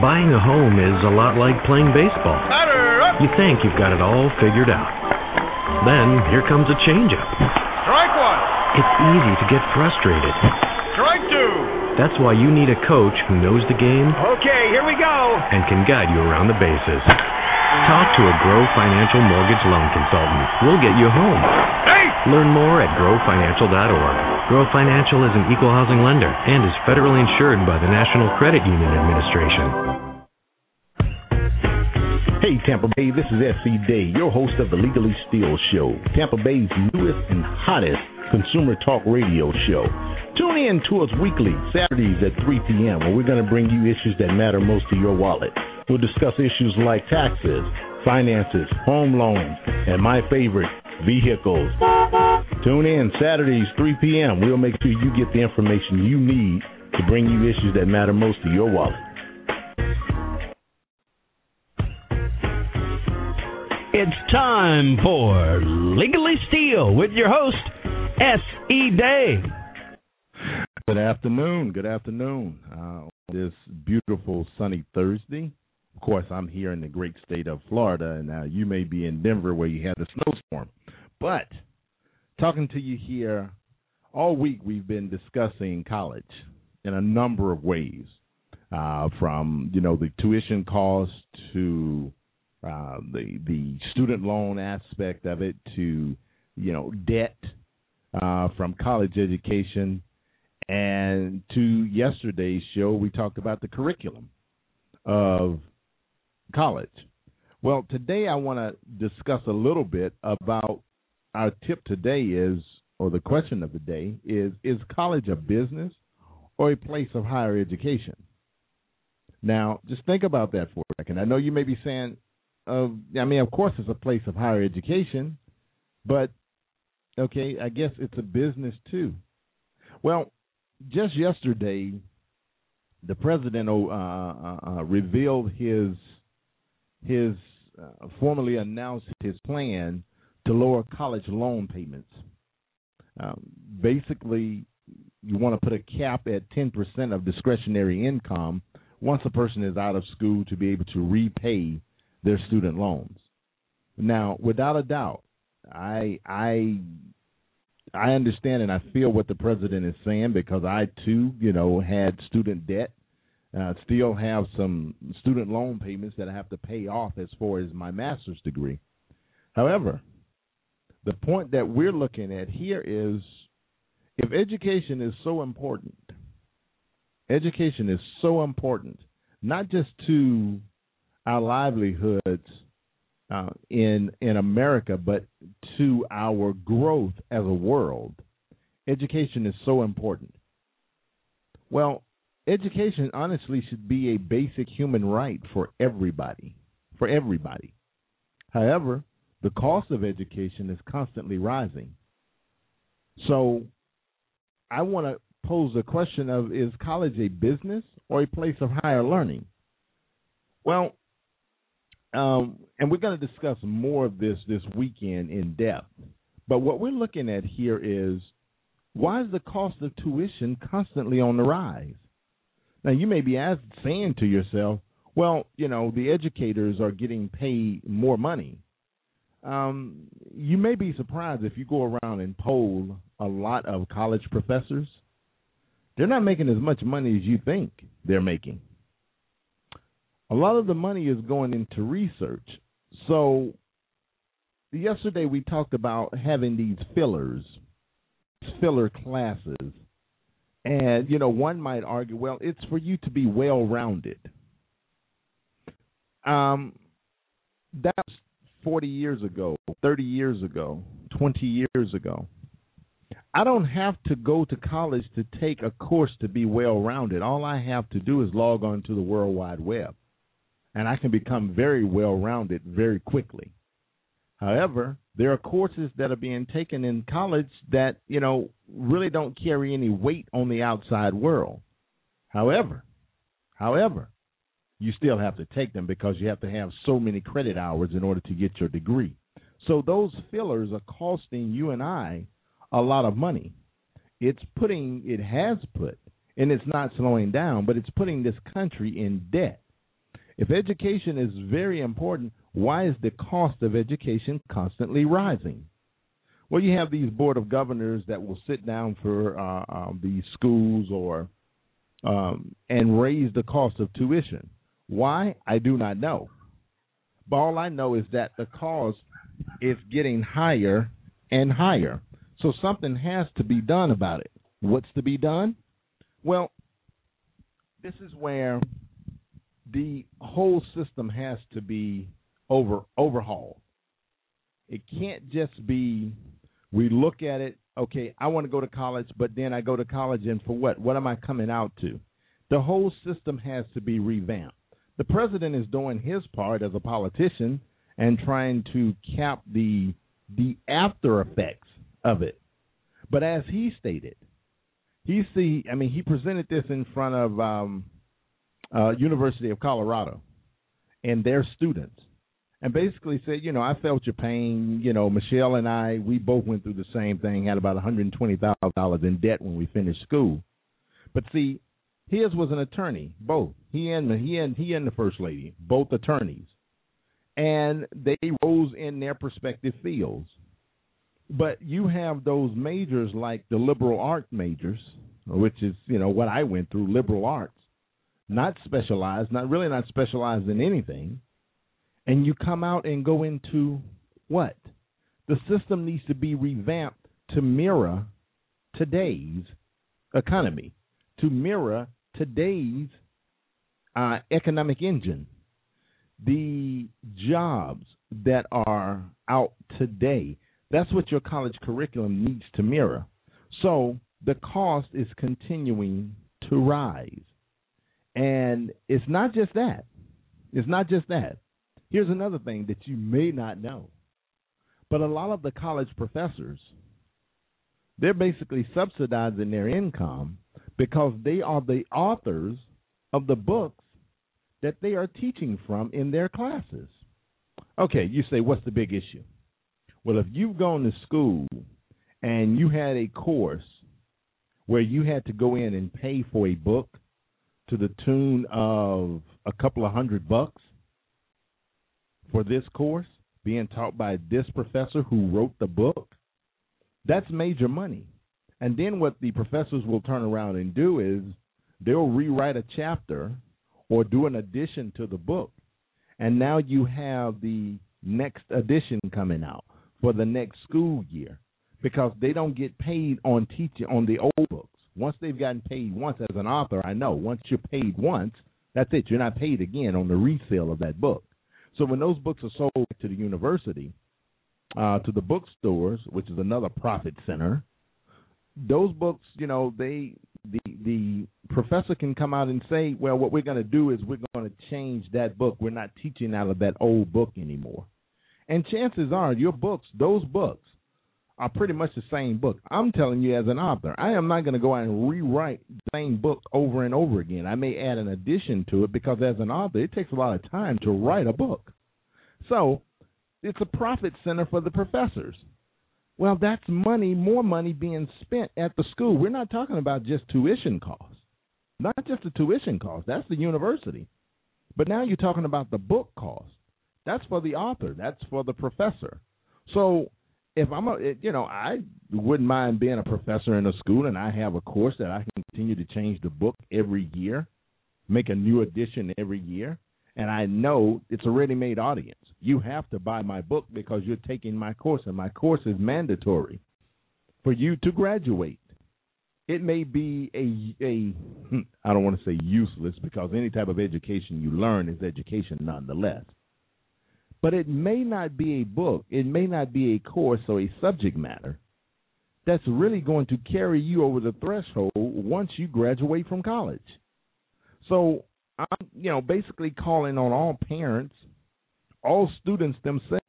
Buying a home is a lot like playing baseball. You think you've got it all figured out. Then here comes a changeup. Strike one. It's easy to get frustrated. Strike two. That's why you need a coach who knows the game Okay, here we go. and can guide you around the bases. Talk to a Grow Financial Mortgage Loan Consultant. We'll get you home. Hey! Learn more at growfinancial.org. Grow Financial is an equal housing lender and is federally insured by the National Credit Union Administration. Hey, Tampa Bay, this is S.E. Day, your host of the Legally Steel Show, Tampa Bay's newest and hottest consumer talk radio show. Tune in to us weekly, Saturdays at 3 p.m., where we're going to bring you issues that matter most to your wallet. We'll discuss issues like taxes, finances, home loans, and my favorite, vehicles. Tune in Saturdays, 3 p.m. We'll make sure you get the information you need to bring you issues that matter most to your wallet. It's time for Legally Steel with your host, S.E. Day. Good afternoon. Good afternoon. Uh, this beautiful sunny Thursday. Of course, I'm here in the great state of Florida, and uh, you may be in Denver where you had a snowstorm. But talking to you here all week, we've been discussing college in a number of ways, uh, from you know the tuition cost to uh, the the student loan aspect of it to you know debt uh, from college education, and to yesterday's show we talked about the curriculum of college. Well, today I want to discuss a little bit about our tip today is, or the question of the day is, is college a business or a place of higher education? Now, just think about that for a second. I know you may be saying, uh, I mean, of course, it's a place of higher education, but okay, I guess it's a business too. Well, just yesterday, the president uh, uh, uh, revealed his his uh, formally announced his plan to lower college loan payments. Um, basically, you want to put a cap at 10% of discretionary income once a person is out of school to be able to repay their student loans. Now, without a doubt, I I I understand and I feel what the president is saying because I too, you know, had student debt. Uh, still have some student loan payments that I have to pay off as far as my master's degree. However, the point that we're looking at here is if education is so important, education is so important, not just to our livelihoods uh, in in America, but to our growth as a world. Education is so important. Well, education honestly should be a basic human right for everybody, for everybody. However, the cost of education is constantly rising. So, I want to pose the question of is college a business or a place of higher learning? Well, um, and we're going to discuss more of this this weekend in depth. But what we're looking at here is why is the cost of tuition constantly on the rise? Now, you may be asked, saying to yourself, well, you know, the educators are getting paid more money. Um, you may be surprised if you go around and poll a lot of college professors. They're not making as much money as you think they're making a lot of the money is going into research. So yesterday we talked about having these fillers, filler classes. And you know, one might argue, well, it's for you to be well-rounded. Um that was 40 years ago, 30 years ago, 20 years ago. I don't have to go to college to take a course to be well rounded. All I have to do is log on to the World Wide Web and I can become very well rounded very quickly. However, there are courses that are being taken in college that, you know, really don't carry any weight on the outside world. However, however, you still have to take them because you have to have so many credit hours in order to get your degree. So those fillers are costing you and I a lot of money. It's putting it has put and it's not slowing down, but it's putting this country in debt If education is very important, why is the cost of education constantly rising? Well, you have these board of governors that will sit down for uh, um, these schools or um, and raise the cost of tuition. Why? I do not know. But all I know is that the cost is getting higher and higher. So something has to be done about it. What's to be done? Well, this is where the whole system has to be over overhauled. It can't just be we look at it, okay, I want to go to college, but then I go to college and for what? What am I coming out to? The whole system has to be revamped. The president is doing his part as a politician and trying to cap the the after effects of it. But as he stated, he see I mean he presented this in front of um, uh, University of Colorado and their students and basically said, you know, I felt your pain. You know, Michelle and I, we both went through the same thing, had about $120,000 in debt when we finished school. But see, his was an attorney, both. He and the, he and he and the first lady, both attorneys, and they rose in their respective fields. But you have those majors like the liberal arts majors, which is you know what I went through, liberal arts, not specialized, not really not specialized in anything, and you come out and go into what? The system needs to be revamped to mirror today's economy, to mirror today's uh, economic engine. The jobs that are out today, that's what your college curriculum needs to mirror. So the cost is continuing to rise. And it's not just that. It's not just that. Here's another thing that you may not know. But a lot of the college professors, they're basically subsidizing their income because they are the authors of the books that they are teaching from in their classes. Okay, you say, what's the big issue? Well, if you've gone to school and you had a course where you had to go in and pay for a book to the tune of a couple of hundred bucks for this course being taught by this professor who wrote the book, that's major money. And then what the professors will turn around and do is they'll rewrite a chapter or do an addition to the book. And now you have the next edition coming out for the next school year because they don't get paid on teaching on the old books. Once they've gotten paid once as an author, I know, once you're paid once, that's it. You're not paid again on the resale of that book. So when those books are sold to the university, uh, to the bookstores, which is another profit center, those books, you know, they the the professor can come out and say, well, what we're going to do is we're going to change that book. We're not teaching out of that old book anymore. And chances are, your books, those books, are pretty much the same book. I'm telling you, as an author, I am not going to go out and rewrite the same book over and over again. I may add an addition to it because, as an author, it takes a lot of time to write a book. So, it's a profit center for the professors. Well, that's money, more money being spent at the school. We're not talking about just tuition costs, not just the tuition cost. That's the university. But now you're talking about the book cost. That's for the author. That's for the professor. So if I'm a, you know, I wouldn't mind being a professor in a school and I have a course that I can continue to change the book every year, make a new edition every year, and I know it's a ready-made audience. You have to buy my book because you're taking my course, and my course is mandatory for you to graduate. It may be a a hmm, I don't want to say useless because any type of education you learn is education nonetheless. But it may not be a book, it may not be a course or a subject matter that's really going to carry you over the threshold once you graduate from college. So I'm, you know, basically calling on all parents, all students themselves.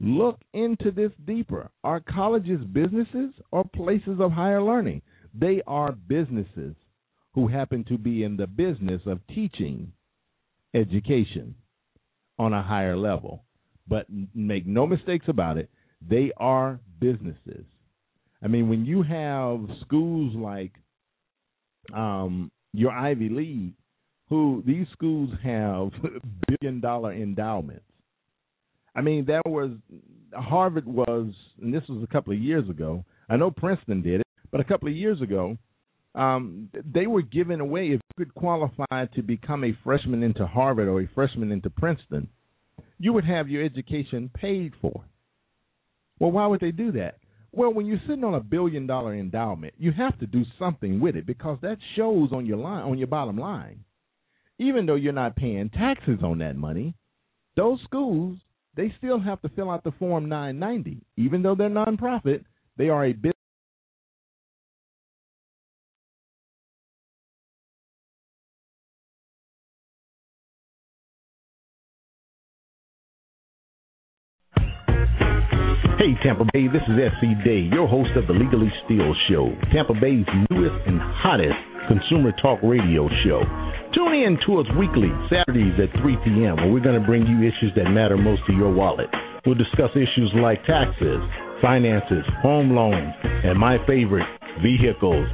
Look into this deeper. Are colleges businesses or places of higher learning? They are businesses who happen to be in the business of teaching education on a higher level. But make no mistakes about it, they are businesses. I mean, when you have schools like um, your Ivy League, who these schools have billion dollar endowments. I mean, there was Harvard was, and this was a couple of years ago. I know Princeton did it, but a couple of years ago, um, they were giving away if you could qualify to become a freshman into Harvard or a freshman into Princeton, you would have your education paid for. Well, why would they do that? Well, when you're sitting on a billion dollar endowment, you have to do something with it because that shows on your line on your bottom line. Even though you're not paying taxes on that money, those schools they still have to fill out the form 990. Even though they're nonprofit, they are a business Tampa Bay, this is S.E. Day, your host of the Legally Steal Show, Tampa Bay's newest and hottest consumer talk radio show. Tune in to us weekly, Saturdays at 3 p.m., where we're going to bring you issues that matter most to your wallet. We'll discuss issues like taxes, finances, home loans, and my favorite, vehicles.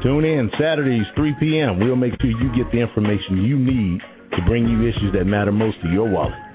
Tune in Saturdays, 3 p.m. We'll make sure you get the information you need to bring you issues that matter most to your wallet.